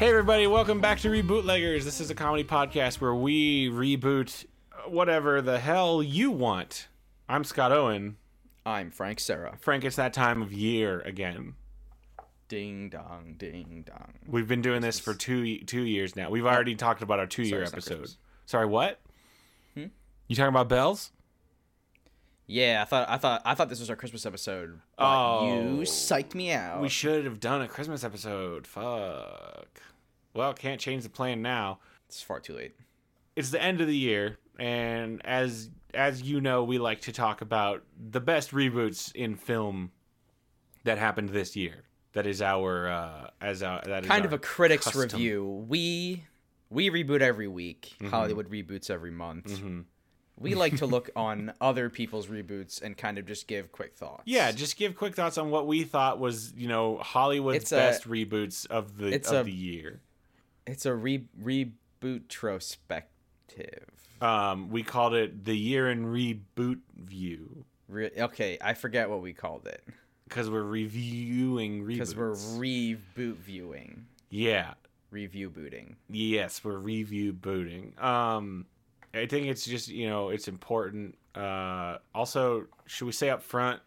Hey, everybody, welcome back to Rebootleggers. This is a comedy podcast where we reboot whatever the hell you want. I'm Scott Owen. I'm Frank Sarah. Frank, it's that time of year again. Ding dong, ding dong. We've been doing this for two two years now. We've already talked about our two year it's not episode. Christmas. Sorry, what? Hmm? You talking about bells? Yeah, I thought I thought I thought this was our Christmas episode. But Oh. you psyched me out. We should have done a Christmas episode. Fuck. Well, can't change the plan now. it's far too late. it's the end of the year and as as you know we like to talk about the best reboots in film that happened this year that is our uh as our that is Kind of a critics custom. review. We we reboot every week. Mm-hmm. Hollywood reboots every month. Mhm. We like to look on other people's reboots and kind of just give quick thoughts. yeah just give quick thoughts on what we thought was you know hollywood's a- best reboots of the of a- the year it's a re- reboot trospective. um we called it the year in reboot view Re- okay, I forget what we called it because we're reviewing reboot because we're reboot viewing, yeah review booting. Yes, we're review booting. Um, I think it's just you know it's important. Uh, also, should we say up front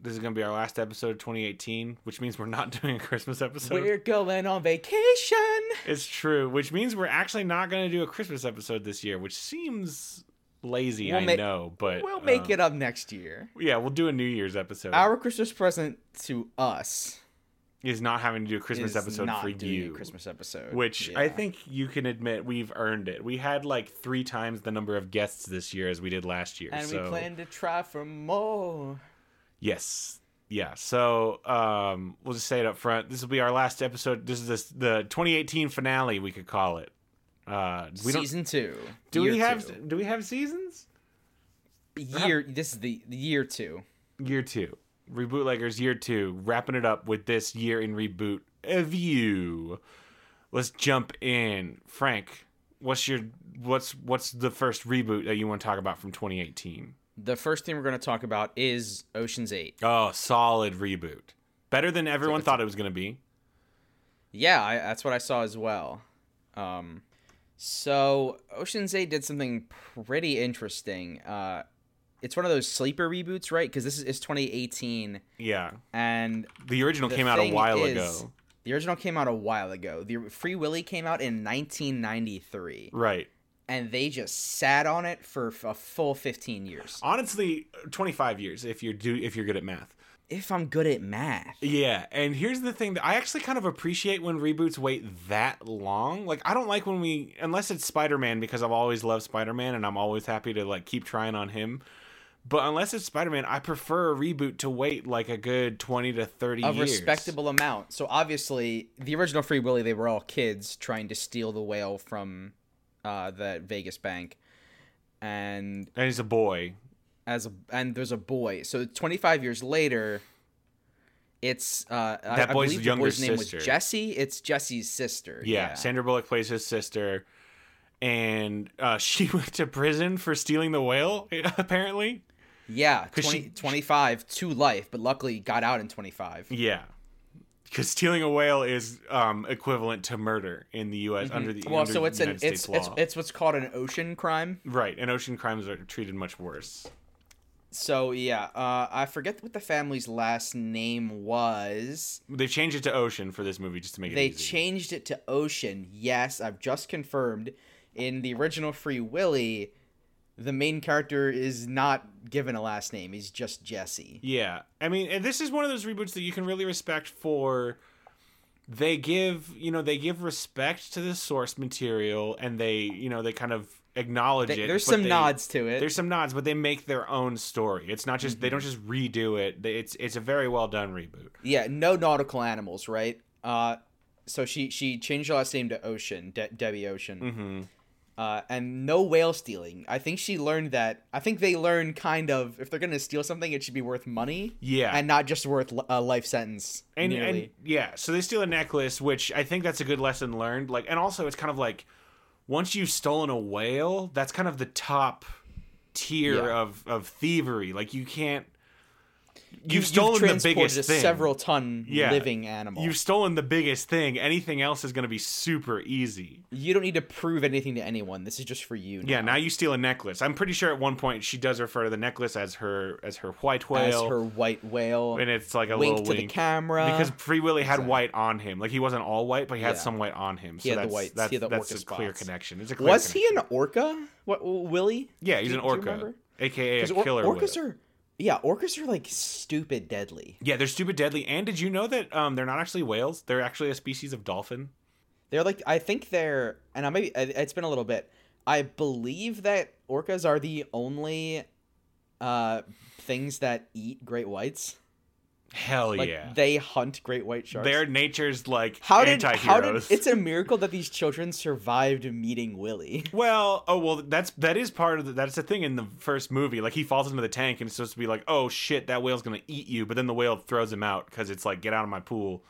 this is going to be our last episode of 2018, which means we're not doing a Christmas episode. We're going on vacation. It's true, which means we're actually not going to do a Christmas episode this year, which seems lazy. We'll I know, but We'll make uh, it up next year. Yeah, we'll do a New Year's episode. Our Christmas present to us is not having to do a Christmas episode not for you. a Christmas episode, Which I think you can admit we've earned it. We had like three times the number of guests this year as we did last year. and so we plan to try for more. yes, yeah. So um, we'll just say it up front. This will be our last episode. This is this, the 2018 finale. We could call it. Uh, we. Season two. Do we have? two. Do we have seasons? year? This is the, the year two. Year two, rebootleggers. Year two, wrapping it up with this year in reboot of you. Let's jump in, Frank. What's your what's what's the first reboot that you want to talk about from 2018? The first thing we're going to talk about is Ocean's Eight. Oh, solid reboot. Better than everyone thought it was going to be. Yeah, I, that's what I saw as well. Um, so Ocean's Eight did something pretty interesting. Uh, it's one of those sleeper reboots, right? Because this is it's 2018, Yeah. and The original The came out a while is- ago. the original came out a while ago. The Free Willy came out in 1993, Right. And they just sat on it for a full 15 years. Honestly, 25 years if you're do if you're good at math. If I'm good at math, Yeah, and here's the thing that I actually kind of appreciate when reboots wait that long. Like I don't like when we unless it's Spider-Man because I've always loved Spider-Man and I'm always happy to like keep trying on him. But unless it's Spider-Man, I prefer a reboot to wait like a good 20 to 30 a years. respectable amount. So obviously, the original Free Willy, they were all kids trying to steal the whale from uh, the Vegas bank, and And he's a boy. as a, and there's a boy. So 25 years later, it's uh, That I, boy's believe the younger boy's name sister. was Jesse. It's Jesse's sister. Yeah, Sandra Bullock plays his sister, and uh, she went to prison for stealing the whale. Apparently, yeah. 'Cause 20, she- 25 to life, but luckily got out in 25. yeah, because stealing a whale is um, equivalent to murder in the U.S. under the Mm-hmm. Well, under so it's an it's it's it's what's called an ocean crime. right, and ocean crimes are treated much worse. So yeah, uh, I forget what the family's last name was. They changed it to ocean for this movie just to make it They easy. changed it to Ocean. Yes, I've just confirmed. In the original Free Willy, the main character is not given a last name. He's just Jesse. Yeah, I mean, and this is one of those reboots that you can really respect for. They give you know they give respect to the source material, and they you know they kind of acknowledge They- it. there's some they- nods to it. There's some nods, but they make their own story. It's not just they don't Mm-hmm. just redo it. It's it's a very well done reboot. yeah, no nautical animals, right? Uh, so she she changed her last name to Ocean, De- Debbie Ocean. Mm-hmm. Uh, and no whale stealing. I think she learned that. I think they learned kind of if they're gonna steal something, it should be worth money Yeah, and not just worth a life sentence. and and yeah, so they steal a necklace, which I think that's a good lesson learned. Like, and also it's kind of like once you've stolen a whale, that's kind of the top tier Yeah. of of thievery. Like you can't You've stolen the transported biggest a thing. several ton Yeah. living animal. You've stolen the biggest thing. Anything else is going to be super easy. You don't need to prove anything to anyone. This is just for you. Yeah, now. now you steal a necklace. I'm pretty sure at one point she does refer to the necklace as her as her white whale. as her white whale. and it's like a wink little to wink the camera because Free Willy had Exactly. white on him. Like he wasn't all white, but he had Yeah. some white on him. He so had the that's, whites. That's, He had the that's a clear connection. It's a clear was he an orca? What Willy? Yeah, he's Do an you- do you orca, aka a killer orcas are yeah, orcas are like stupid deadly. Yeah, they're stupid deadly. And did you know that um, they're not actually whales? They're actually a species of dolphin. They're like I think they're and I maybe it's been a little bit. I believe that orcas are the only uh things that eat great whites. Hell Like yeah. they hunt great white sharks. They're nature's like how did how did it's a miracle that these children survived meeting Willy. Well, oh well, that's that is part of the, that's the thing in the first movie. Like he falls into the tank and it's supposed to be like, oh shit, that whale's gonna eat you. But then the whale throws him out because it's like, get out of my pool.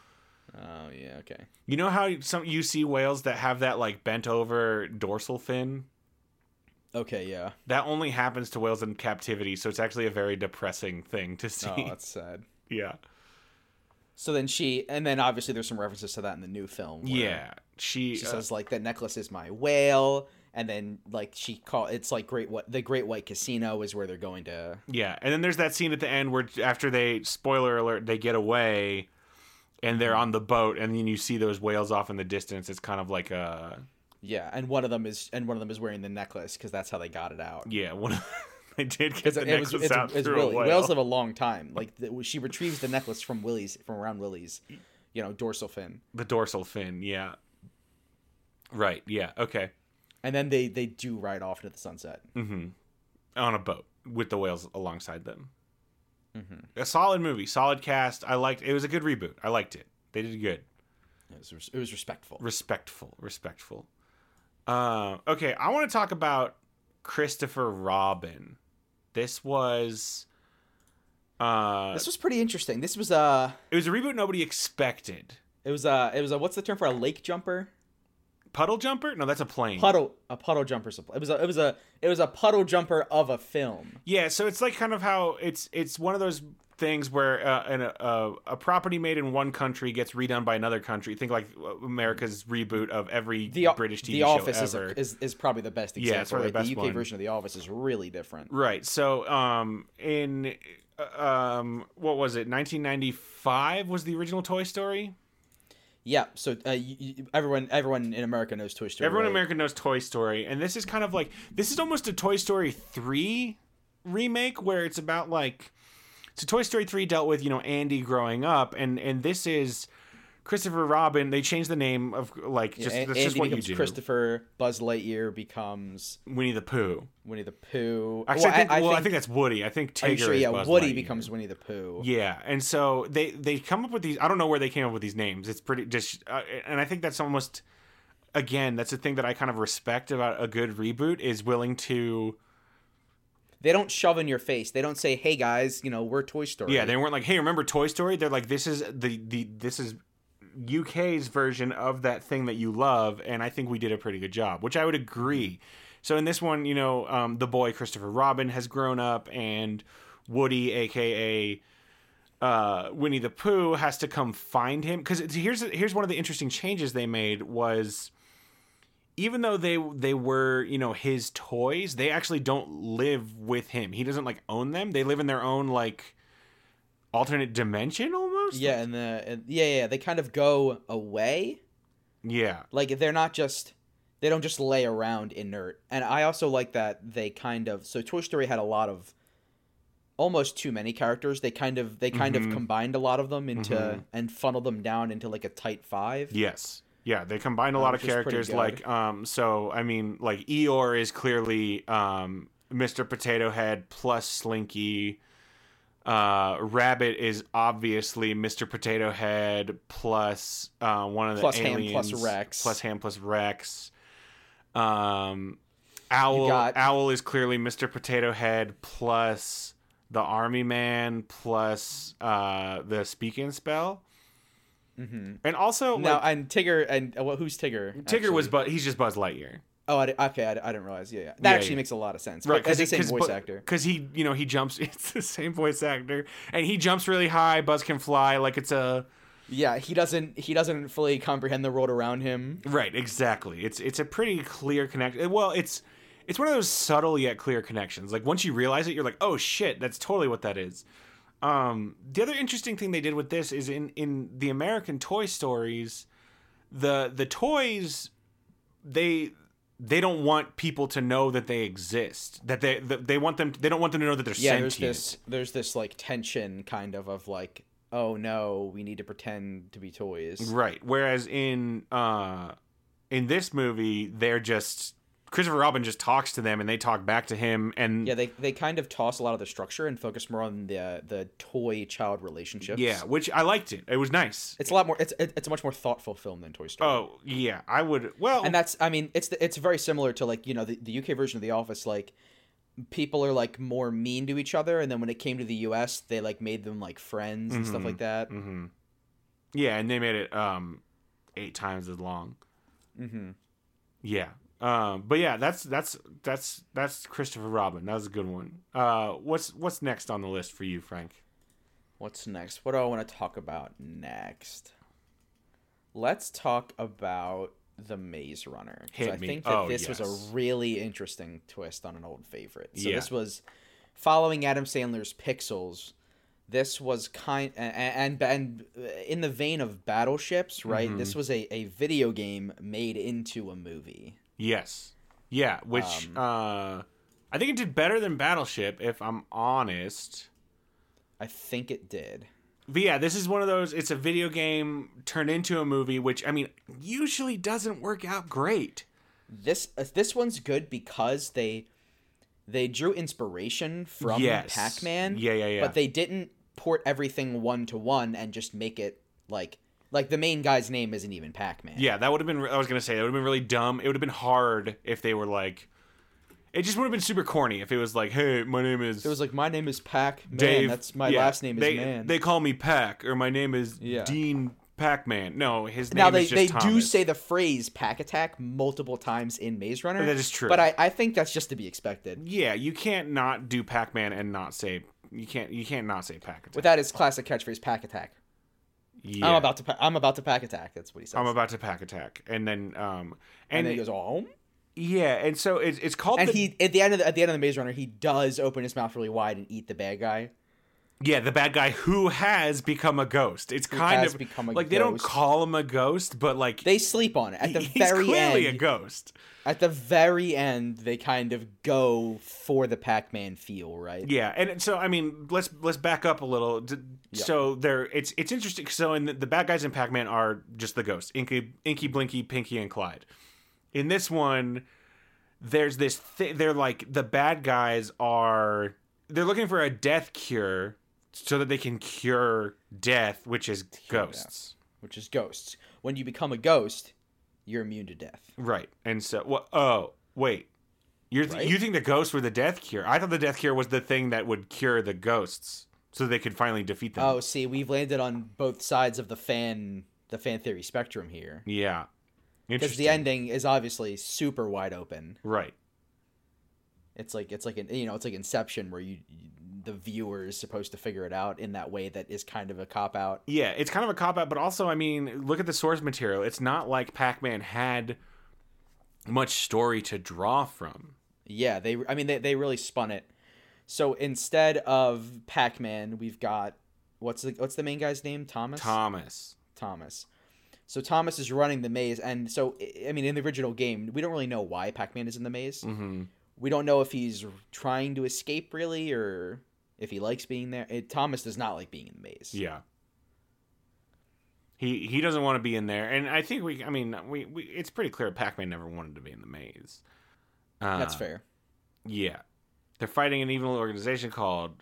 Oh yeah, okay. You know how some you see whales that have that like bent over dorsal fin? Okay, yeah. That only happens to whales in captivity, so it's actually a very depressing thing to oh, see. Oh, that's sad. Yeah, So then she, and then obviously there's some references to that in the new film. yeah. She, She uh, says like that necklace is my whale, and then like she call it's like great what the Great White Casino is where they're going to. Yeah, and then there's that scene at the end where after they spoiler alert they get away and they're on the boat and then you see those whales off in the distance. It's kind of like a Yeah, and one of them is and one of them is wearing the necklace because that's how they got it out. yeah, one of, they did get Because the it was necklace it's, out it's through Willy. a whale. Whales live a long time. Like the, she retrieves the necklace from Willy's from around Willy's, you know, dorsal fin, the dorsal fin, yeah. Right, yeah, okay. and then they they do ride off into the sunset. Mhm. On a boat with the whales alongside them. Mhm. A solid movie, solid cast. I liked it was a good reboot. I liked it. They did good. It was res- it was respectful. respectful respectful uh, okay i want to talk about christopher robin this was uh This was pretty interesting. This was uh it was a reboot nobody expected it was uh it was a what's the term for a lake jumper? puddle jumper no that's a plane Puddle a puddle jumper supply. It was a it was a it was a puddle jumper of a film. yeah so it's like kind of how it's it's one of those things where uh, an, a, a property made in one country gets redone by another country think like america's reboot of every The british tv The show Office is, ever a, is is probably the best example. Yeah, it's probably right? the best the UK one. version of The Office is really different. Right. So, um, in uh, um, what was it? 1995 was the original Toy Story. Yeah. So uh, y y everyone everyone in America knows Toy Story. Everyone in? America knows Toy Story, and this is kind of like this is almost a Toy Story three remake where it's about like so Toy Story three dealt with you know Andy growing up, and and this is Christopher Robin. They changed the name of like just An- that's Andy just what you do. Christopher. Buzz Lightyear becomes Winnie the Pooh. Winnie the Pooh. Actually, well, I think, well, I think that's Woody. I think Tigger sure? Yeah, Buzz Woody Lightyear. becomes Winnie the Pooh. Yeah, and so they they come up with these. I don't know where they came up with these names. It's pretty just, uh, and I think that's almost again that's the thing that I kind of respect about a good reboot is willing to. They don't shove in your face. They don't say, "Hey guys, you know, we're Toy Story." Yeah, they weren't like, hey, remember Toy Story? They're like, this is the the this is UK's version of that thing that you love, and I think we did a pretty good job, which I would agree. So in this one, you know, um, the boy Christopher Robin has grown up, and Woody, aka uh, Winnie the Pooh, has to come find him. Because here's here's one of the interesting changes they made was even though they they were you know his toys, they actually don't live with him. He doesn't like own them. They live in their own like alternate dimension almost. Yeah, and the and, yeah, yeah, they kind of go away. yeah, Like they're not just they don't just lay around inert. And I also like that they kind of so Toy Story had a lot of almost too many characters. They kind of they kind Mhm. of combined a lot of them into Mhm. and funneled them down into like a tight 5. Yes. Yeah, they combine a Uh, lot of which is pretty characters like um so I mean like Eeyore is clearly um Mr. Potato Head plus Slinky. Uh Rabbit is obviously Mr. Potato Head plus uh one of the Plus Ham plus Rex. plus Ham plus Rex. Um Owl got- Owl is clearly Mr. Potato Head plus the Army Man plus uh the Speak and Spell. Mm-hmm. And also Now like, and Tigger and uh, what who's Tigger? Tigger was but he's just Buzz Lightyear. Oh, I, okay. I, I didn't realize. Yeah, yeah. that Yeah, actually yeah. makes a lot of sense. Right, because because the same voice actor. Because he, you know, he jumps. It's the same voice actor, and he jumps really high. Buzz can fly like it's a Yeah, he doesn't. He doesn't fully comprehend the world around him. right. Exactly. It's it's a pretty clear connection. Well, it's it's one of those subtle yet clear connections. Like once you realize it, you're like, oh shit, that's totally what that is. Um, the other interesting thing they did with this is in in the American Toy Stories, the the toys they they don't want people to know that they exist. That they they want them. They don't want them to know that they're Yeah, there's sentient. this. There's this like tension, kind of, of like, oh no, we need to pretend to be toys. Right. Whereas in uh in this movie, they're just Christopher Robin just talks to them and they talk back to him and Yeah, they they kind of toss a lot of the structure and focus more on the the toy child relationships. yeah, which I liked it. It was nice. it's a lot more. It's it's a much more thoughtful film than Toy Story. Oh yeah, I would. Well, and that's I mean it's the, it's very similar to like you know the, the UK version of The Office like people are like more mean to each other and then when it came to the US they like made them like friends and stuff Mhm. like that. hmm yeah, and they made it um eight times as long. Mm-hmm. Yeah. Um, but yeah, that's that's that's that's Christopher Robin. That was a good one. Uh, what's what's next on the list for you, Frank? What's next? What do I want to talk about next? Let's talk about the Maze Runner. Hit I me. think that Oh, this was a really interesting twist on an old favorite. So Yeah. this was following Adam Sandler's Pixels. This was kind and and, and in the vein of battleships, right? Mm-hmm. This was a, a video game made into a movie. Yes. Yeah, which Um, uh I think it did better than Battleship if I'm honest. I think it did. But yeah, this is one of those it's a video game turned into a movie which I mean usually doesn't work out great. This uh, this one's good because they they drew inspiration from Yes. Pac-Man. Yeah, yeah, yeah. But they didn't port everything one to one and just make it like like the main guy's name isn't even Pac-Man. Yeah, that would have been I was going to say that would have been really dumb. It would have been hard if they were like it just would have been super corny if it was like, "Hey, my name is It was like my name is Pac-Man. Dave. That's my Yeah, last name is they, Man. They call me Pac, or my name is Yeah. Dean Pac-Man. No, his name now they, they do say the phrase pack attack multiple times in Maze Runner. That is true. But I, I think that's just to be expected. Yeah, you can't not do Pac-Man and not say you can't you can't not say Pac. Attack. Without his classic catchphrase pack attack. Yeah. I'm about to pa- I'm about to pack attack. That's what he says. I'm about to pack Attack, and then um and and, then he goes, "Oh." yeah, and so it's it's called And the, he at the end of the, at the end of the Maze Runner, he does open his mouth really wide and eat the bad guy. Yeah the bad guy who has become a ghost. It's kind of become a like they don't call him a ghost, but like They sleep on it at the he's very clearly end. a ghost. At the very end, they kind of go for the Pac-Man feel, right? Yeah, and so I mean, let's let's back up a little. So there, it's it's interesting. So in the, the bad guys in Pac-Man are just the ghosts: Inky, Inky, Blinky, Pinky, and Clyde. In this one, there's this. Th- they're like the bad guys are. They're looking for a death cure so that they can cure death, which is ghosts. Which is ghosts. When you become a ghost, you're immune to death. Right. And so, what? Oh, wait. You're th- Right? you think the ghosts were the death cure? I thought the death cure was the thing that would cure the ghosts, so they could finally defeat them. Oh, see, we've landed on both sides of the fan the fan theory spectrum here. Yeah. Because the ending is obviously super wide open. Right. It's like it's like an you know it's like Inception where you the viewer is supposed to figure it out in that way that is kind of a cop out. Yeah, it's kind of a cop out, but also, I mean, look at the source material. It's not like Pac Man had much story to draw from. Yeah, they I mean they they really spun it. So instead of Pac-Man, we've got what's the what's the main guy's name? Thomas. Thomas. Thomas. So Thomas is running the maze, and so I- mean, in the original game, we don't really know why Pac-Man is in the maze. hmm We don't know if he's trying to escape really, or if he likes being there. It, Thomas does not like being in the maze. Yeah. He he doesn't want to be in there, and I think we. I mean, we, we it's pretty clear Pac Man never wanted to be in the maze. Uh, That's fair. Yeah, they're fighting an evil organization called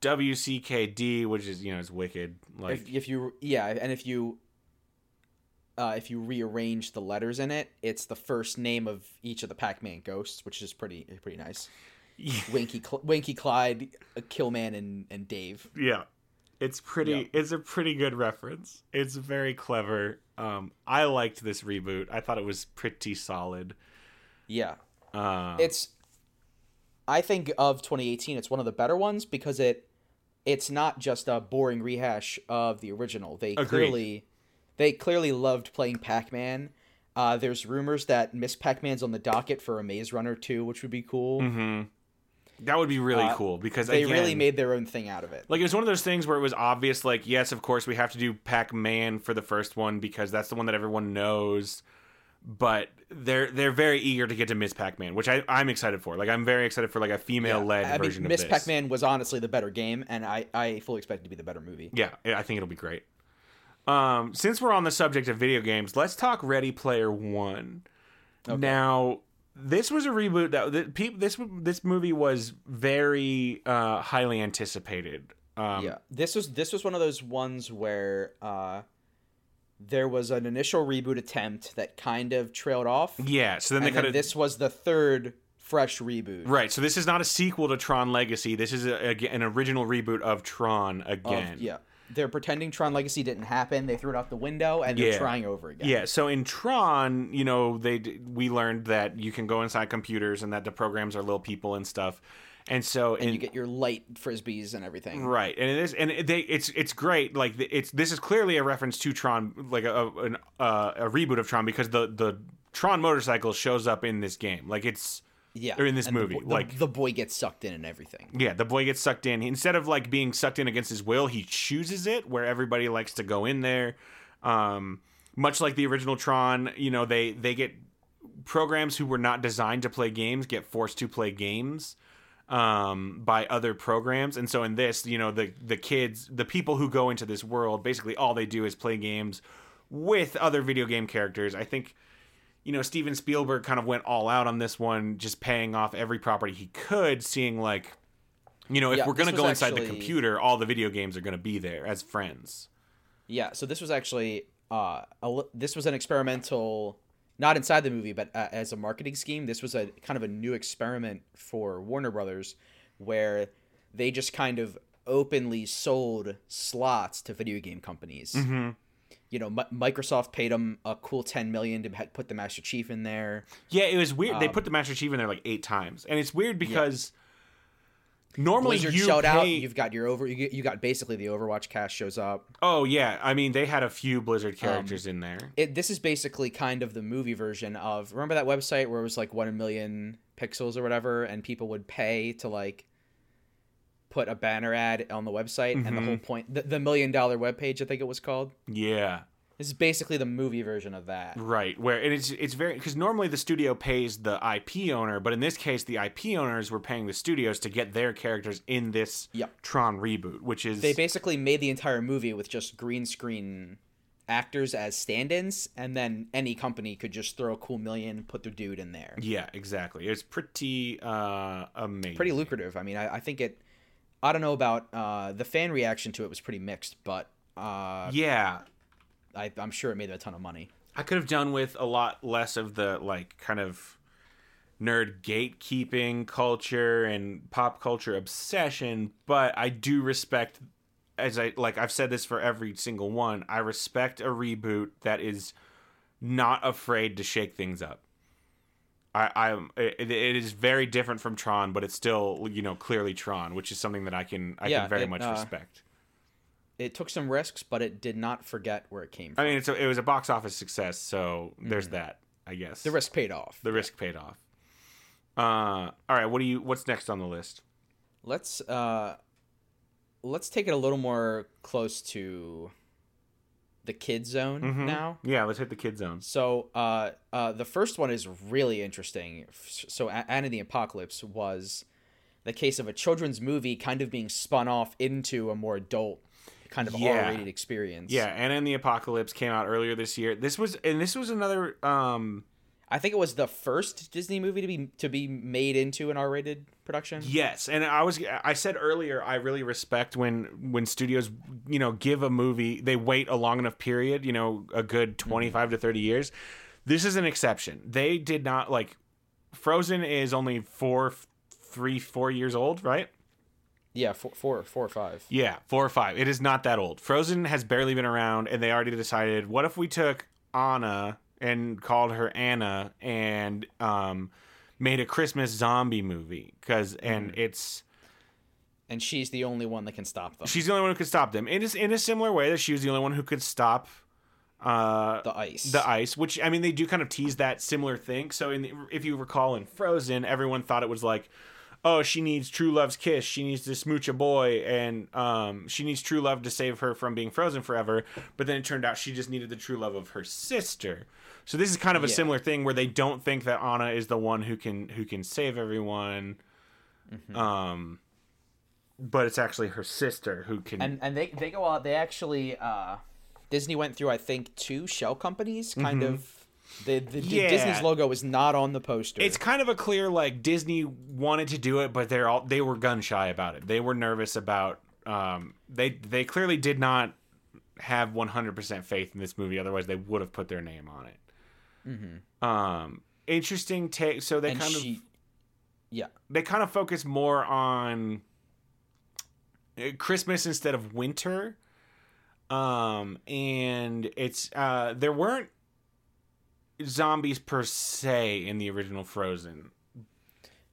WCKD, which is you know it's wicked. Like if, if you yeah, and if you uh, if you rearrange the letters in it, it's the first name of each of the Pac-Man ghosts, which is pretty pretty nice. Winky Cl- Winky Clyde, uh, Killman, and and Dave. Yeah. It's pretty it's a pretty good reference. It's very clever. Um I liked this reboot. I thought it was pretty solid. Yeah. Uh, It's I think of 2018 it's one of the better ones because it it's not just a boring rehash of the original. They Agreed. clearly they clearly loved playing Pac-Man. Uh, there's rumors that Miss Pac-Man's on the docket for a Maze Runner 2, which would be cool. That would be really uh, cool because They again, really made their own thing out of it. like it was one of those things where it was obvious like yes of course we have to do pac-man for the first one because that's the one that everyone knows but they're they're very eager to get to miss pac-man which I, i'm excited for. Like i'm very excited for like a female-led I version mean, of Miss Pac-Man was honestly the better game, and I, I fully expect it to be the better movie. yeah i think it'll be great. Um since we're on the subject of video games let's talk ready player one. Now this was a reboot that this this movie was very uh highly anticipated um yeah, this was this was one of those ones where uh, there was an initial reboot attempt that kind of trailed off. yeah so then they kind of this was the third fresh reboot. Right. So this is not a sequel to Tron Legacy. This is a, a- an original reboot of Tron of- again. yeah, they're pretending Tron Legacy didn't happen. They threw it out the window, and they're Yeah. trying over again. Yeah. So in Tron, you know, they we learned that you can go inside computers and that the programs are little people and stuff. And so and in, you get your light frisbees and everything. Right, and it is, and it- they, it's it's great. Like it's this is clearly a reference to Tron, like a a, an, uh, a reboot of Tron because the the Tron motorcycle shows up in this game. Like it's Yeah, Or in this the movie, the, like- the boy gets sucked in and everything. Yeah, the boy gets sucked in. Instead of like being sucked in against his will, he chooses it where everybody likes to go in there. Um, much like the original Tron, you know, they they get programs who were not designed to play games get forced to play games um by other programs and so in this you know the the kids the people who go into this world basically all they do is play games with other video game characters i think you know steven spielberg kind of went all out on this one just paying off every property he could seeing like you know if Yeah, we're going to go inside the computer all the video games are going to be there as friends Yeah, so this was actually uh, a, this was an experimental, not inside the movie, but uh, as a marketing scheme. This was a kind of a new experiment for Warner Brothers, where they just kind of openly sold slots to video game companies. Mm-hmm. You know, Mi- Microsoft paid them a cool ten million to put the Master Chief in there. yeah it was weird they Um, put the master chief in there like eight times and it's weird because normally Blizzard you showed pay, out. You've got your over. You, got basically the Overwatch cast shows up. oh yeah i mean they had a few Um, blizzard characters in there it this is basically kind of the movie version of remember that website where it was like one million pixels or whatever and people would pay to like put a banner ad on the website and the Mm-hmm. whole point the, the million dollar webpage i think it was called yeah this is basically the movie version of that Right, where and it's it's very because normally the studio pays the IP owner, but in this case the IP owners were paying the studios to get their characters in this Yep. Tron reboot, which is they basically made the entire movie with just green screen actors as stand-ins and then any company could just throw a cool million put their dude in there yeah, exactly. It's pretty uh amazing. pretty lucrative. I mean, I, I think it. I don't know about uh, the fan reaction to it was pretty mixed, but uh, Yeah, I, I'm sure it made a ton of money. I could have done with a lot less of the like kind of nerd gatekeeping culture and pop culture obsession, but I do respect as I like I've said this for every single one, I respect a reboot that is not afraid to shake things up. I, I'm it, it is very different from Tron, but it's still you know clearly Tron, which is something that I can I Yeah, can very it, much uh, respect. It took some risks, but it did not forget where it came from. I mean, it's a, it was a box office success, so there's that. I guess the risk paid off. the risk paid off. Uh, all right. What do you? What's next on the list? Let's uh, let's take it a little more close to the kid zone Mhm. now. Yeah, let's hit the kid zone. So, uh, uh, the first one is really interesting. So, Anna the Apocalypse was the case of a children's movie kind of being spun off into a more adult, kind of Yeah. R-rated experience. Yeah, Anna and the Apocalypse came out earlier this year. This was and this was another. Um, I think it was the first Disney movie to be to be made into an R-rated production. yes, and I was I said earlier I really respect when when studios you know give a movie they wait a long enough period you know a good mm-hmm. twenty to thirty years. This is an exception. They did not like. Frozen is only four, three, four years old, right? Yeah, four, four, four or five. Yeah, four or five. It is not that old. Frozen has barely been around, and they already decided, what if we took Anna and called her Anna and um, made a Christmas zombie movie because and Mm-hmm. it's And she's the only one that can stop them. she's the only one who could stop them. It is in a similar way that she was the only one who could stop uh, the ice. the ice, which I mean they do kind of tease that similar thing. So in the, if you recall in Frozen, everyone thought it was like, oh, she needs true love's kiss, she needs to smooch a boy, and um, she needs true love to save her from being frozen forever. But then it turned out she just needed the true love of her sister. So this is kind of a Yeah. similar thing where they don't think that Anna is the one who can who can save everyone. Mm-hmm. Um, but it's actually her sister who can. and and they they go out. They actually uh, Disney went through I think two shell companies, kind of. The, the, Mm-hmm. Yeah. Disney's logo is not on the poster. it's kind of a clear like Disney wanted to do it, but they're all they were gun shy about it. They were nervous about um they they clearly did not have 100% faith in this movie otherwise they would have put their name on it. Um interesting take so they and kind she, of yeah, they kind of focus more on uh, Christmas instead of winter. Um, and it's uh, there weren't zombies per se in the original Frozen.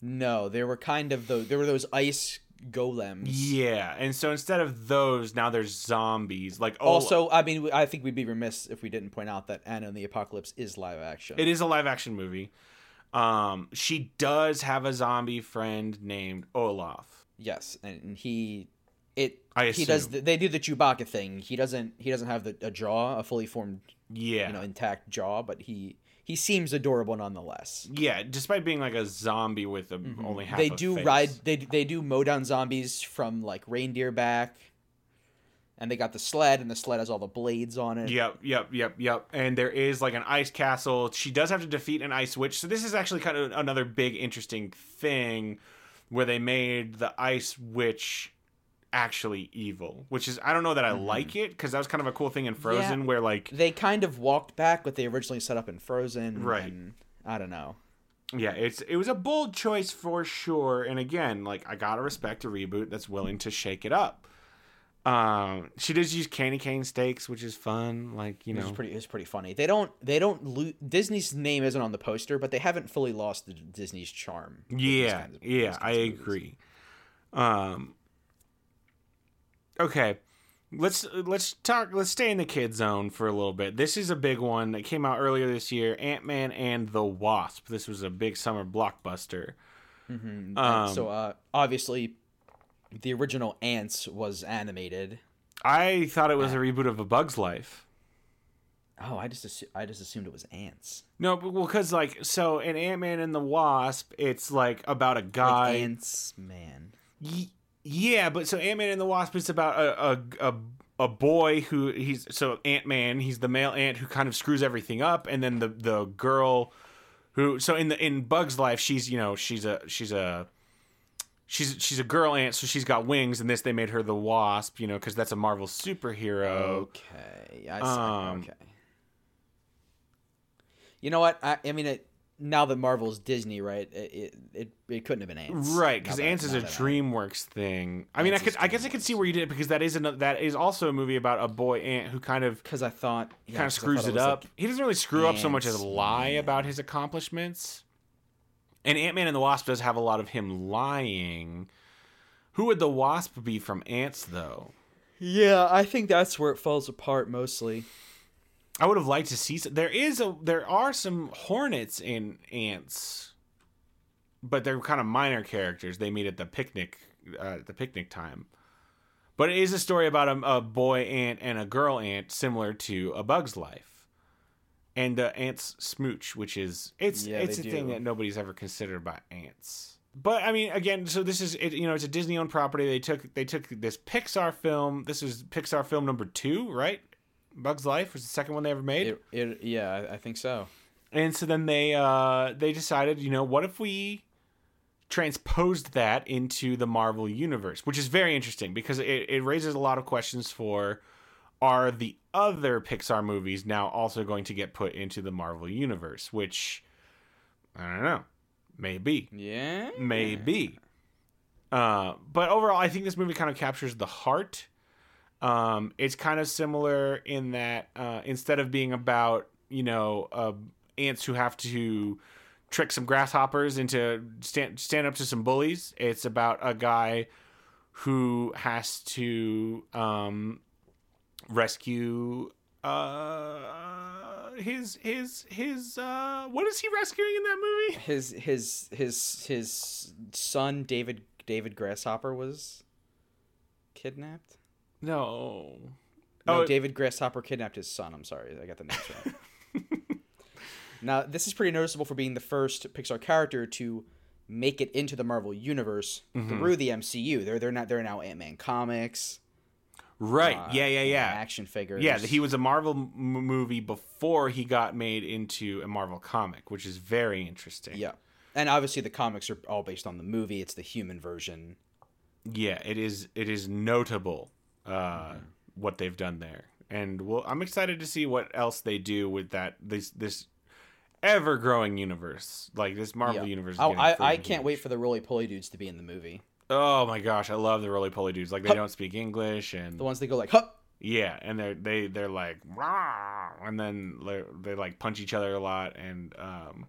no, there were kind of those. There were those ice golems. Yeah, and so instead of those, now there's zombies. Like oh, Also, I mean, I think we'd be remiss if we didn't point out that Anna and the Apocalypse is live action. it is a live action movie. Um, she does have a zombie friend named Olaf. Yes, and he, it. I he does. assume. The, they do the Chewbacca thing. He doesn't. He doesn't have the, a jaw, a fully formed, Yeah, you know, intact jaw, but he he seems adorable nonetheless. yeah. Despite being like a zombie with a, mm-hmm. only half. they do face. ride. They they do mow down zombies from like reindeer back, and they got the sled, and the sled has all the blades on it. Yep, yep, yep, yep. And there is like an ice castle. She does have to defeat an ice witch. So this is actually kind of another big interesting thing where they made the ice witch actually evil, which is I don't know that I like it because that was kind of a cool thing in Frozen Mm-hmm. Yeah. where like They kind of walked back what they originally set up in Frozen. Right. and I don't know. yeah, it's it was a bold choice for sure. And again, like I gotta respect a reboot that's willing to shake it up. Um, she does use candy cane stakes, which is fun. Like you know, is pretty. It's pretty funny. They don't. They don't. Lo- Disney's name isn't on the poster, but they haven't fully lost the Disney's charm. Yeah, kinds of- yeah, these I of agree. Um Okay. Let's let's talk let's stay in the kid zone for a little bit. This is a big one that came out earlier this year, Ant-Man and the Wasp. This was a big summer blockbuster. And Um, so uh, obviously, the original Antz was animated. I thought it was a reboot of A Bug's Life. Oh, I just assu- I just assumed it was ants. No, but well, because like so in Ant-Man and the Wasp, it's like about a guy. Like ants, man. Yeah, but so Ant Man and the Wasp is about a a, a a boy who he's so Ant Man. He's the male ant who kind of screws everything up, and then the the girl who so in the in Bug's life she's you know she's a she's a she's she's a girl ant, so she's got wings. And this they made her the Wasp, you know, because that's a Marvel superhero. Okay, I see. Um, okay. You know what? I, I mean, it, now that Marvel's Disney, right? It it, it, it couldn't have been ants, Right, because Antz is a that I- DreamWorks thing. I mean, I could, I guess I could see where you did it because that is another, that is also a movie about a boy ant who kind of Because I thought yeah, kind of screws thought it, up. like- he doesn't really screw up so much as lie man. about his accomplishments. And Ant Man and the Wasp does have a lot of him lying. Who would the Wasp be from Antz, though? yeah, I think that's where it falls apart mostly. I would have liked to see. Some, there is a there are some Hornets in Antz, but they're kind of minor characters. They meet at the picnic uh, at the picnic time. But it is a story about a, a boy ant and a girl ant, similar to A Bug's Life, and uh, ants smooch, which is it's Yeah, it's a they thing that nobody's ever considered about ants. But I mean, again, so this is it, you know it's a Disney owned property. They took they took this Pixar film. This is Pixar film number two, right? Bug's Life was the second one they ever made. It, it yeah, I, I think so. And so then they uh they decided, you know, what if we transposed that into the Marvel universe, which is very interesting because it, it raises a lot of questions for are the other Pixar movies now also going to get put into the Marvel universe, which I don't know. Maybe. Yeah, Maybe. Uh, but overall, I think this movie kind of captures the heart. Um, it's kind of similar in that uh, instead of being about you know uh, ants who have to trick some grasshoppers into stand stand up to some bullies. It's about a guy who has to um, rescue uh his his his uh what is he rescuing in that movie His his his his son David David Grasshopper was kidnapped. No No, Oh. David Grasshopper kidnapped his son. I'm sorry, I got the names wrong. now, this is pretty noticeable for being the first Pixar character to make it into the Marvel universe Mm-hmm. through the MCU. They're they're not they're now Ant Man comics. right uh, yeah yeah yeah Action figures. yeah he was a marvel m- movie before he got made into a marvel comic which is very interesting Yeah, and obviously the comics are all based on the movie. It's the human version. yeah it is it is notable uh what they've done there and well i'm excited to see what else they do with that this this ever growing universe like this marvel universe Oh, I, I can't huge. wait for the roly poly dudes to be in the movie. oh my gosh i love the roly poly dudes like they Hup. don't speak english and The ones that go like, "Huh." yeah and they're they they're like "Rah," and then they they like punch each other a lot and um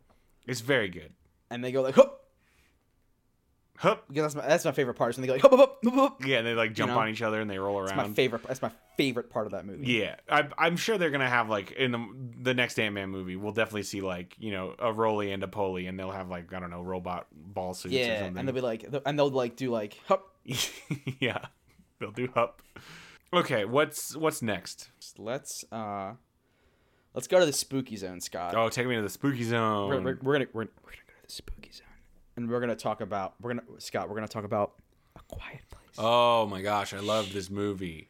it's very good and they go like, "Huh." Hup. Because that's my that's my favorite part. Is when they go like, "Hup, hup, hup, hup, hup." yeah and they like jump know? on each other and they roll around. That's my favorite. That's my favorite part of that movie. Yeah, I, I'm sure they're gonna have like in the, the next Ant Man movie, we'll definitely see like you know a Roly and a Poly, and they'll have like I don't know robot ball suits or Yeah, something. and they'll be like, and they'll like do like, "Hup." yeah, they'll do hup. Okay, what's what's next? Let's uh, let's go to the spooky zone, Scott. Oh, take me to the spooky zone. We're, we're, we're gonna we're, we're gonna go to the spooky zone, and we're gonna talk about we're gonna Scott. We're gonna talk about a quiet place. oh my gosh, I love this movie.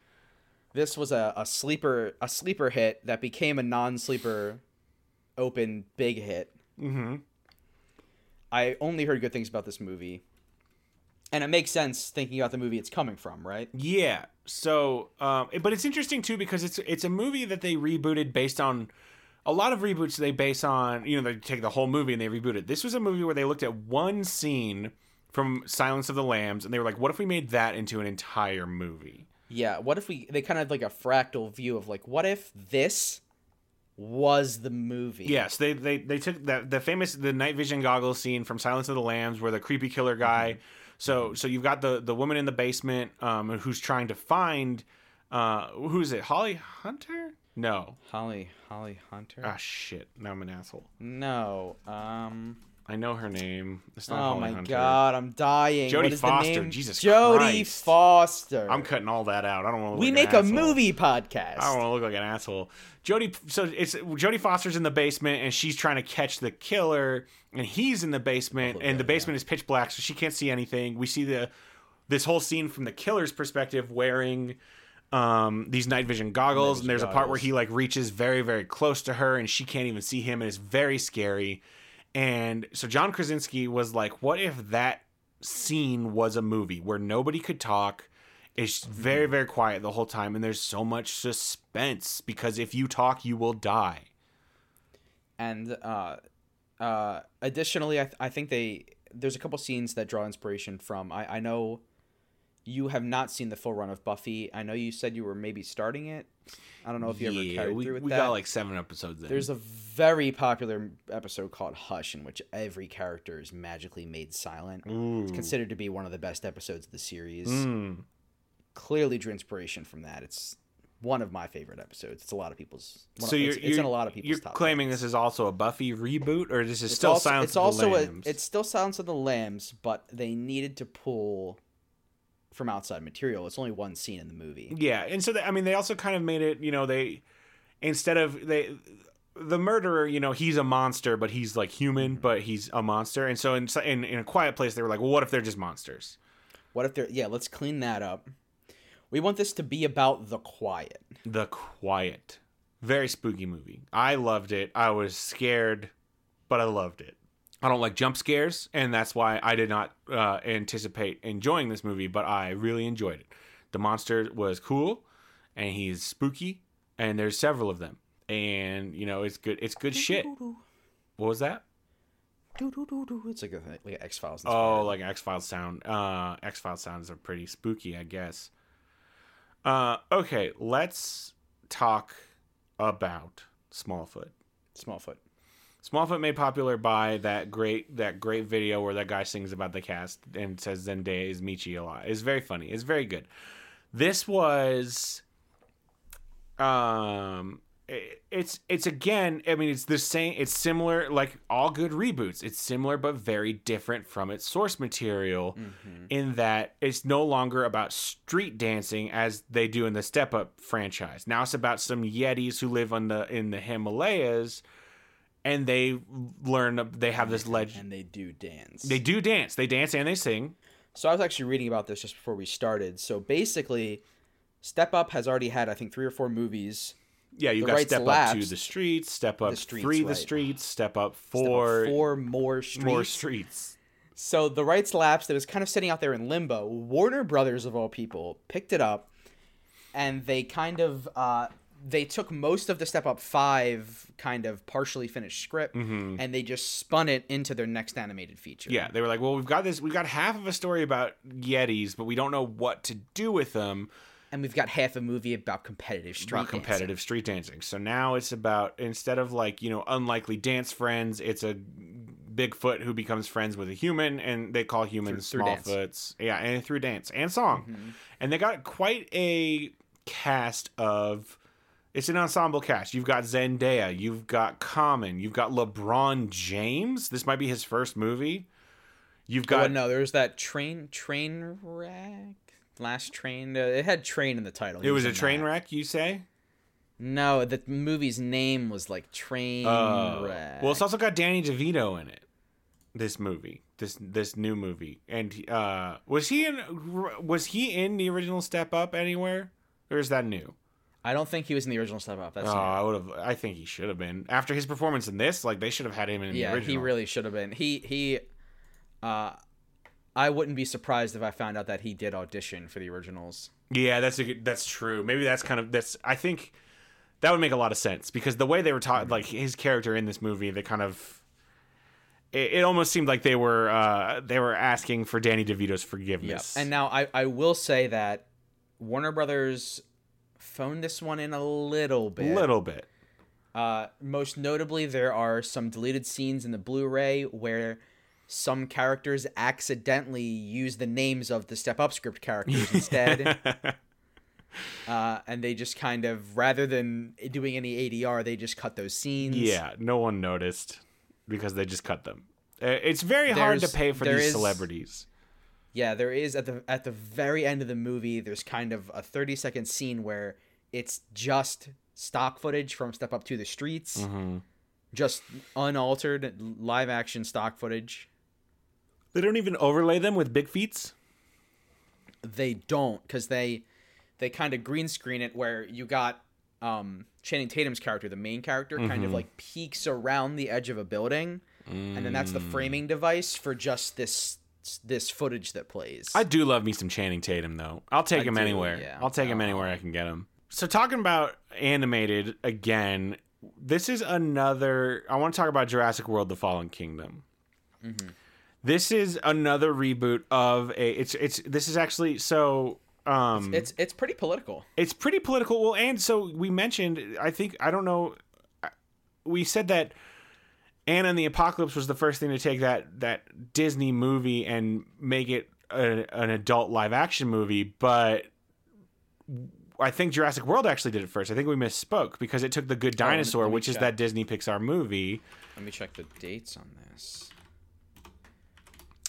This was a, a sleeper a sleeper hit that became a non-sleeper open big hit. Mm-hmm. I only heard good things about this movie. And it makes sense thinking about the movie it's coming from, right? Yeah. So, um, but it's interesting too because it's it's a movie that they rebooted based on a lot of reboots. They base on you know they take the whole movie and they reboot it. This was a movie where they looked at one scene from Silence of the Lambs and they were like, what if we made that into an entire movie? Yeah. What if we they kind of like a fractal view of like what if this was the movie? Yes, they they they took the the famous the night vision goggles scene from Silence of the Lambs, where the creepy killer guy. So so you've got the the woman in the basement, um, who's trying to find, uh, who is it? Holly Hunter? No. Holly Holly Hunter. Ah shit. Now I'm an asshole. no. Um. I know her name. It's not Oh Holly my Hunter. god, I'm dying. Jodie what is Foster, The name? Jesus Jodie Christ. Foster. I'm cutting all that out. I don't want to. we make a movie podcast. I don't want to look like an asshole. Jodie, so it's Jodie Foster's in the basement and she's trying to catch the killer, and he's in the basement, and the basement is pitch black, so she can't see anything. We see the this whole scene from the killer's perspective, wearing um, these night vision goggles, Night and there's a part where he like reaches very very close to her, and she can't even see him, and it's very scary. And so John Krasinski was like, "What if that scene was a movie where nobody could talk?" It's very, very quiet the whole time, and there's so much suspense because if you talk, you will die. and uh, uh, additionally, I, th- I think they there's a couple scenes that draw inspiration from. I, I know you have not seen the full run of Buffy. I know you said you were maybe starting it. I don't know if you ever carried we, through with we that. got like seven episodes in. There's a very popular episode called Hush in which every character is magically made silent. Ooh. It's considered to be one of the best episodes of the series. Mm. Clearly drew inspiration from that. It's one of my favorite episodes. It's a lot of people's. So you're, it's, you're it's in a lot of people's You're claiming fives. this is also a Buffy reboot, or this is It's still also, Silence it's of also the a, Lambs? it's still Silence of the Lambs, but they needed to pull from outside material. It's only one scene in the movie. Yeah, and so they, I mean, they also kind of made it. You know, they instead of they the murderer. You know, he's a monster, but he's like human, mm-hmm. but he's a monster. And so in in, in a quiet place, they were like, well, what if they're just monsters? What if they're yeah? Let's clean that up. We want this to be about the quiet. The Quiet. Very spooky movie. I loved it. I was scared, but I loved it. I don't like jump scares, and that's why I did not uh, anticipate enjoying this movie, but I really enjoyed it. The monster was cool, and he's spooky, and there's several of them. And, you know, it's good it's good shit. What was that? It's like a like X Files. Oh, like X Files sound. Uh, X Files sounds are pretty spooky, I guess. Uh, okay, let's talk about Smallfoot. Smallfoot. Smallfoot made popular by that great that great video where that guy sings about the cast and says Zendaya is Meechee a lot. It's very funny. It's very good. This was um it- it's it's again i mean it's the same it's similar like all good reboots it's similar but very different from its source material in that it's no longer about street dancing as they do in the step up franchise now it's about some yetis who live on the in the himalayas and they learn they have this legend And they do dance. they do dance they dance and they sing So I was actually reading about this just before we started. So basically, Step Up has already had I think three or four movies. yeah you The got step up to the streets step up The streets, three the right. streets step up Step Up four four more streets. more streets So the rights lapse It was kind of sitting out there in limbo. Warner Brothers of all people picked it up, and they kind of uh, they took most of the Step Up Five kind of partially finished script, mm-hmm. and they just spun it into their next animated feature. Yeah, they were like, "Well, we've got this. We've got half of a story about Yetis, but we don't know what to do with them and we've got half a movie about competitive street about competitive street dancing." So now it's about instead of like you know unlikely dance friends, it's a Bigfoot who becomes friends with a human, and they call humans. Smallfoots. Yeah, and through dance and song, mm-hmm. and they got quite a cast of. It's an ensemble cast. You've got Zendaya, you've got Common, you've got LeBron James. This might be his first movie. You've Got, got oh, no, there's that train train wreck. Last train. Uh, it had train in the title. It was a train that. wreck, you say? No, the movie's name was like Train Oh. Wreck. Well, it's also got Danny DeVito in it. This movie, this this new movie, and uh, was he in? Was he in the original Step Up anywhere, or is that new? I don't think he was in the original Step Up. That's Oh. I would have. I think he should have been after his performance in this. Like they should have had him in yeah, the original. he really should have been. He he. Uh, I wouldn't be surprised if I found out that he did audition for the originals. Yeah, that's a that's true. Maybe that's kind of that's. I think that would make a lot of sense because the way they were taught, like his character in this movie, they kind of. It, it almost seemed like they were uh, they were asking for Danny DeVito's forgiveness. And now I I will say that Warner Brothers phoned this one in a little a bit. little bit. Uh, most notably, there are some deleted scenes in the Blu-ray where some characters accidentally use the names of the Step Up script characters instead. uh, and they just kind of, rather than doing any ADR, they just cut those scenes. Yeah, no one noticed because they just cut them. Uh, It's very hard to pay for these is- celebrities. Yeah, there is at the at the very end of the movie. There's kind of a 30 second scene where it's just stock footage from Step Up to the Streets, Mm-hmm. just unaltered live action stock footage. They don't even overlay them with big feet. they don't because they they kind of green screen it where you got um Channing Tatum's character, the main character, kind Mm-hmm. of like peeks around the edge of a building, and then that's the Mm. framing device for just this this footage that plays. I do love me some Channing Tatum though. I'll take I him do, anywhere. yeah. I'll take him Oh. anywhere I can get him. So talking about animated again, this is another. I want to talk about Jurassic World: The Fallen Kingdom. Mm-hmm. This is another reboot of a. It's it's. This is actually so. Um, it's it's pretty political. it's pretty political. Well, and so we mentioned, I think, I don't know, we said that Anna and the Apocalypse was the first thing to take that that Disney movie and make it a, an adult live action movie, but I think Jurassic World actually did it first. I think we misspoke because it took The Good Oh, Dinosaur, me which is that Disney Pixar movie. Let me check the dates on this.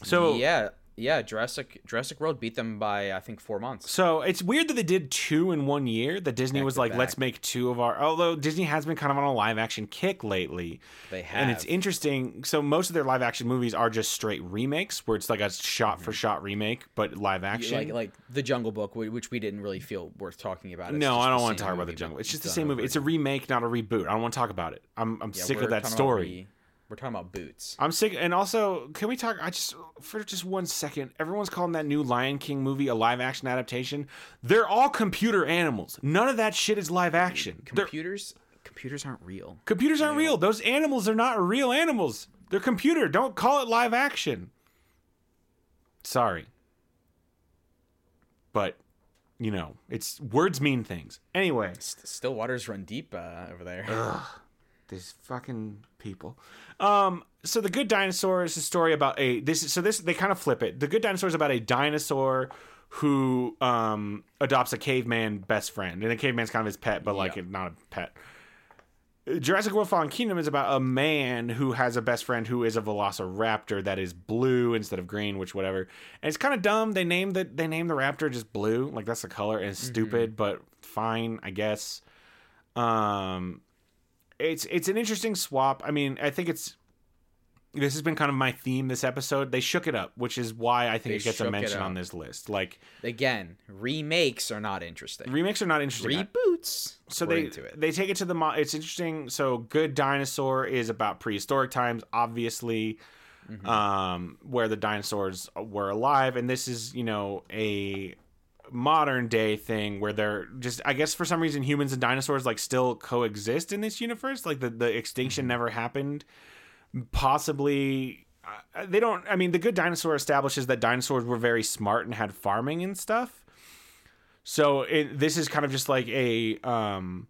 So yeah, yeah, Jurassic Jurassic World beat them by I think four months. So it's weird that they did two in one year. That Disney Back was like, back. let's make two of our. Although Disney has been kind of on a live action kick lately. They have. And it's interesting. So most of their live action movies are just straight remakes, where it's like a shot for mm-hmm. shot remake, but live action. like like the Jungle Book, which we didn't really feel worth talking about. It's no, I don't want to talk about the jungle. It's just the same movie. It's a remake, not a reboot. I don't want to talk about it. I'm I'm Yeah, sick of that story. Re- we're talking about Boots. I'm sick, and also, can we talk? I just for just one second. Everyone's calling that new Lion King movie a live action adaptation. They're all computer animals. None of that shit is live action. They're- Computers, computers aren't real. Computers aren't real. Those animals are not real animals. They're computer. Don't call it live action. Sorry. But, you know, it's words mean things. Anyway, still waters run deep uh, over there. Ugh, this fucking people. Um, so the Good Dinosaur is a story about a this. is So this they kind of flip it. The Good Dinosaur is about a dinosaur who um adopts a caveman best friend, and the caveman's kind of his pet, but like Yeah. not a pet. Jurassic World Fallen Kingdom is about a man who has a best friend who is a velociraptor that is blue instead of green, which whatever. And it's kind of dumb. They named the they named the raptor just blue, like that's the color, and it's stupid, but fine, I guess. Um, it's it's an interesting swap. I mean, I think it's this has been kind of my theme this episode. They shook it up, which is why I think They it gets a mention on this list. Like Again, remakes are not interesting. remakes are not interesting. Reboots. so they they take it to the mo- it's interesting so good dinosaur is about prehistoric times obviously Mm-hmm. um where the dinosaurs were alive and this is you know a modern day thing where they're just i guess for some reason humans and dinosaurs like still coexist in this universe like the, the Mm-hmm. extinction never happened possibly uh, they don't i mean the good dinosaur establishes that dinosaurs were very smart and had farming and stuff so it, this is kind of just like a um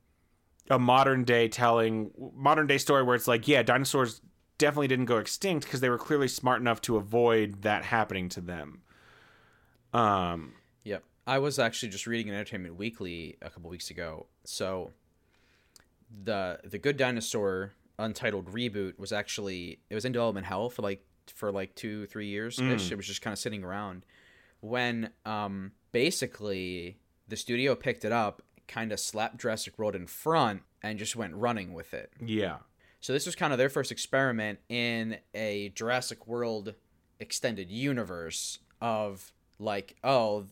a modern day telling modern day story where it's like yeah dinosaurs definitely didn't go extinct because they were clearly smart enough to avoid that happening to them um. I was actually just reading an Entertainment Weekly a couple weeks ago. So the the Good Dinosaur untitled reboot was actually it was in development hell for like for like 2 3 years ish. It was just kind of sitting around when um basically the studio picked it up, kind of slapped Jurassic World in front and just went running with it. yeah So this was kind of their first experiment in a Jurassic World extended universe of like, oh,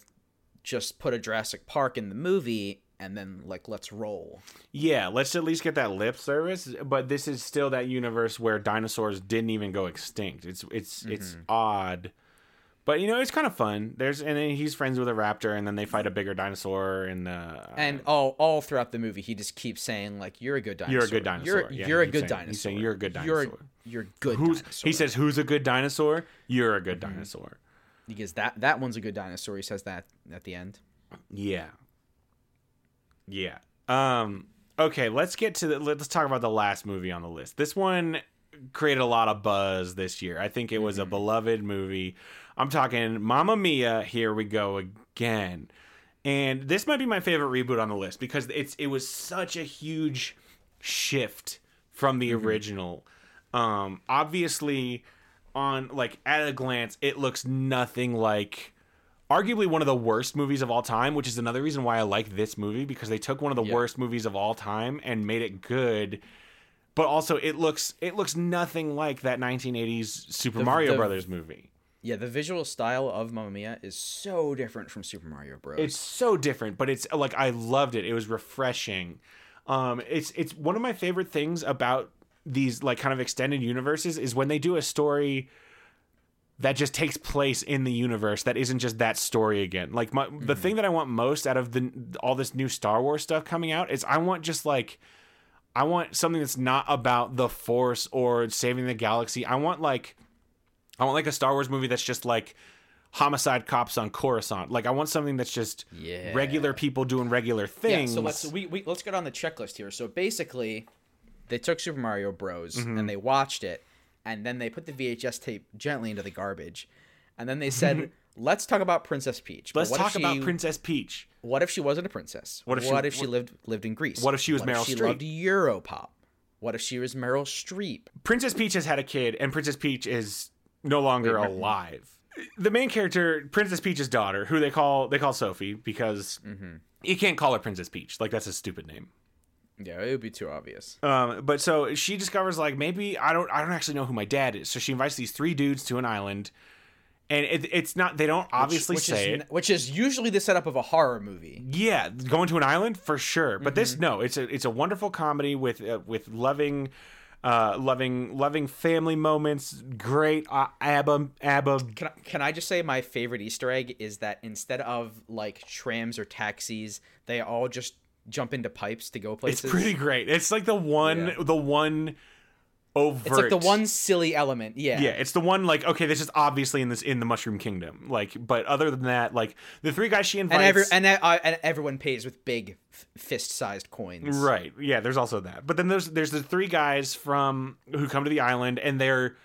just put a Jurassic Park in the movie and then like let's roll. yeah let's at least get that lip service but this is still that universe where dinosaurs didn't even go extinct it's it's it's odd but you know it's kind of fun there's and then he's friends with a raptor and then they fight a bigger dinosaur and uh And all all throughout the movie, he just keeps saying like, "You're a good dinosaur. You're a good dinosaur." You're, Yeah, you're a good saying- dinosaur. he's saying, "You're a good You're dinosaur." you're a good who's dinosaur." he says who's a good dinosaur you're a good dinosaur because that that one's a good dinosaur. He says that at the end. Yeah. Yeah. Um okay, let's get to the let's talk about the last movie on the list. This one created a lot of buzz this year. I think it was a beloved movie. I'm talking Mamma Mia, here we go again. And this might be my favorite reboot on the list because it's it was such a huge shift from the original. Um obviously on like at a glance it looks nothing like arguably one of the worst movies of all time, which is another reason why I like this movie because they took one of the Yeah. worst movies of all time and made it good. But also it looks it looks nothing like that 1980s Super The- Mario the- Brothers movie. Yeah, the visual style of Mamma Mia is so different from Super Mario Bros. It's so different, but it's like I loved it. It was refreshing. Um it's it's one of my favorite things about these like kind of extended universes is when they do a story that just takes place in the universe that isn't just that story again. Like my, the mm-hmm. thing that I want most out of the all this new Star Wars stuff coming out is I want just like I want something that's not about the Force or saving the galaxy. I want like I want like a Star Wars movie that's just like homicide cops on Coruscant. Like I want something that's just Yeah. regular people doing regular things. Yeah, so let's we, we let's get on the checklist here. So basically, they took Super Mario Bros. Mm-hmm. and they watched it, and then they put the VHS tape gently into the garbage, and then they said, "Let's talk about Princess Peach." But let's what if talk about Princess Peach. What if she wasn't a princess? What if she- she lived lived in Greece? What if she was Meryl she Streep? loved Europop? What if she was Meryl Streep? Princess Peach has had a kid, and Princess Peach is no longer Wait, alive. The main character, Princess Peach's daughter, who they call they call Sophie because Mm-hmm. you can't call her Princess Peach. Like that's a stupid name. Yeah, it would be too obvious. Um, but so she discovers like maybe I don't I don't actually know who my dad is. So she invites these three dudes to an island, and it, it's not they don't obviously which say is, it. which is usually the setup of a horror movie. Yeah, going to an island for sure. But this Mm-hmm. no, it's a it's a wonderful comedy with uh, with loving, uh, loving loving family moments. Great uh, ABBA ABBA. Can I, can I just say my favorite Easter egg is that instead of like trams or taxis, they all just jump into pipes to go places. It's pretty great. It's like the one Yeah. the one overt. It's like the one silly element. Yeah. Yeah, it's the one like okay, this is obviously in this in the Mushroom Kingdom. Like, but other than that, like the three guys she invites, And every and, uh, and everyone pays with big f- fist-sized coins. right? Yeah, there's also that. But then there's there's the three guys from who come to the island, and they're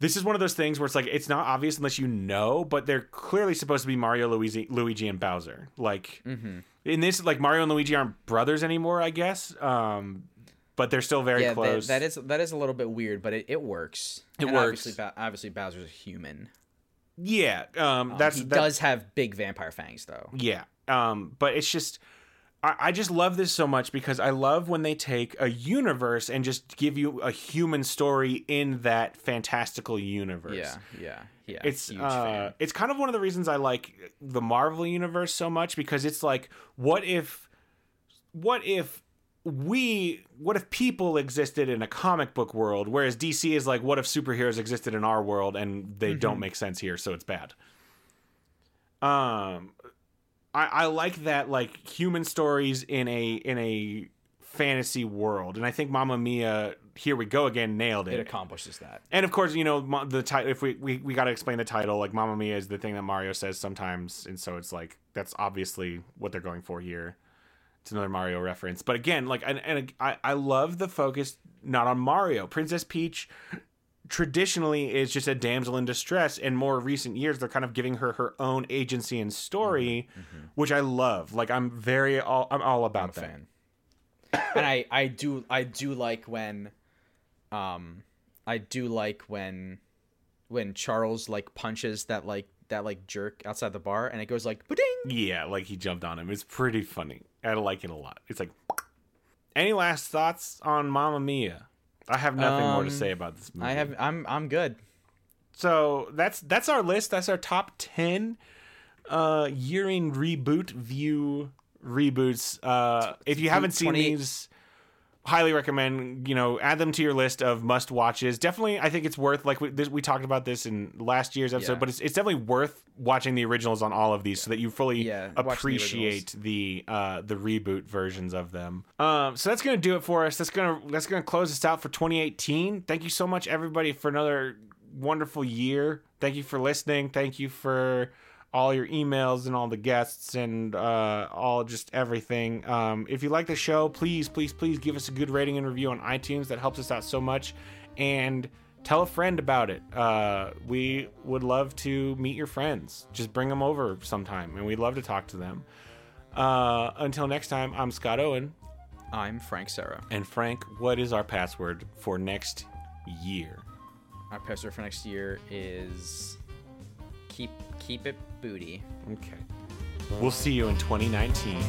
this is one of those things where it's like it's not obvious unless you know, but they're clearly supposed to be Mario, Luigi, Luigi and Bowser. Like Mm-hmm. in this, like Mario and Luigi aren't brothers anymore, I guess. Um, but they're still very Yeah, that, close. that is that is a little bit weird, but it, it works. It And works. Obviously, obviously Bowser's a human. yeah, um, that's he that- does have big vampire fangs, though. Yeah. Um, but it's just I, I just love this so much because I love when they take a universe and just give you a human story in that fantastical universe. Yeah, yeah, yeah. It's huge uh, fan. it's kind of one of the reasons I like the Marvel universe so much because it's like what if what if we what if people existed in a comic book world whereas DC is like what if superheroes existed in our world and they don't make sense here so it's bad. Um I, I like that like human stories in a in a fantasy world and I think Mamma Mia here we go again nailed It It accomplishes that. and of course, you know the title. If we we, we got to explain the title, like "Mamma Mia" is the thing that Mario says sometimes, and so it's like that's obviously what they're going for here. It's another Mario reference, but again, like and, and I I love the focus not on Mario. Princess Peach traditionally is just a damsel in distress. In more recent years, they're kind of giving her her own agency and story, which I love. Like I'm very all I'm all about I'm that. fan. and I I do I do like when, um, I do like when, when Charles like punches that like that like jerk outside the bar and it goes like ding. Yeah, like he jumped on him. It's pretty funny. I like it a lot. It's like, any last thoughts on Mamma Mia? I have nothing more to Um, say about this movie. I have I'm I'm good. So that's that's our list. That's our top ten uh year in reboot view reboots. Uh if you haven't seen 28 these, highly recommend, you know, add them to your list of must watches. Definitely I think it's worth like we this, we talked about this in last year's episode, Yeah. but it's it's definitely worth watching the originals on all of these so that you fully Yeah, watch the appreciate the, uh the reboot versions of them. Um so that's going to do it for us. That's to that's going to close us out for 2018. Thank you so much everybody for another wonderful year. Thank you for listening. Thank you for all your emails and all the guests and uh, all just everything. Um, if you like the show, please, please, please give us a good rating and review on iTunes. That helps us out so much. And tell a friend about it. Uh, we would love to meet your friends. Just bring them over sometime, and we'd love to talk to them. Uh, until next time, I'm Scott Owen. I'm Frank Serra. And Frank, what is our password for next year? Our password for next year is keep keep it booty. Okay. We'll see you in 2019.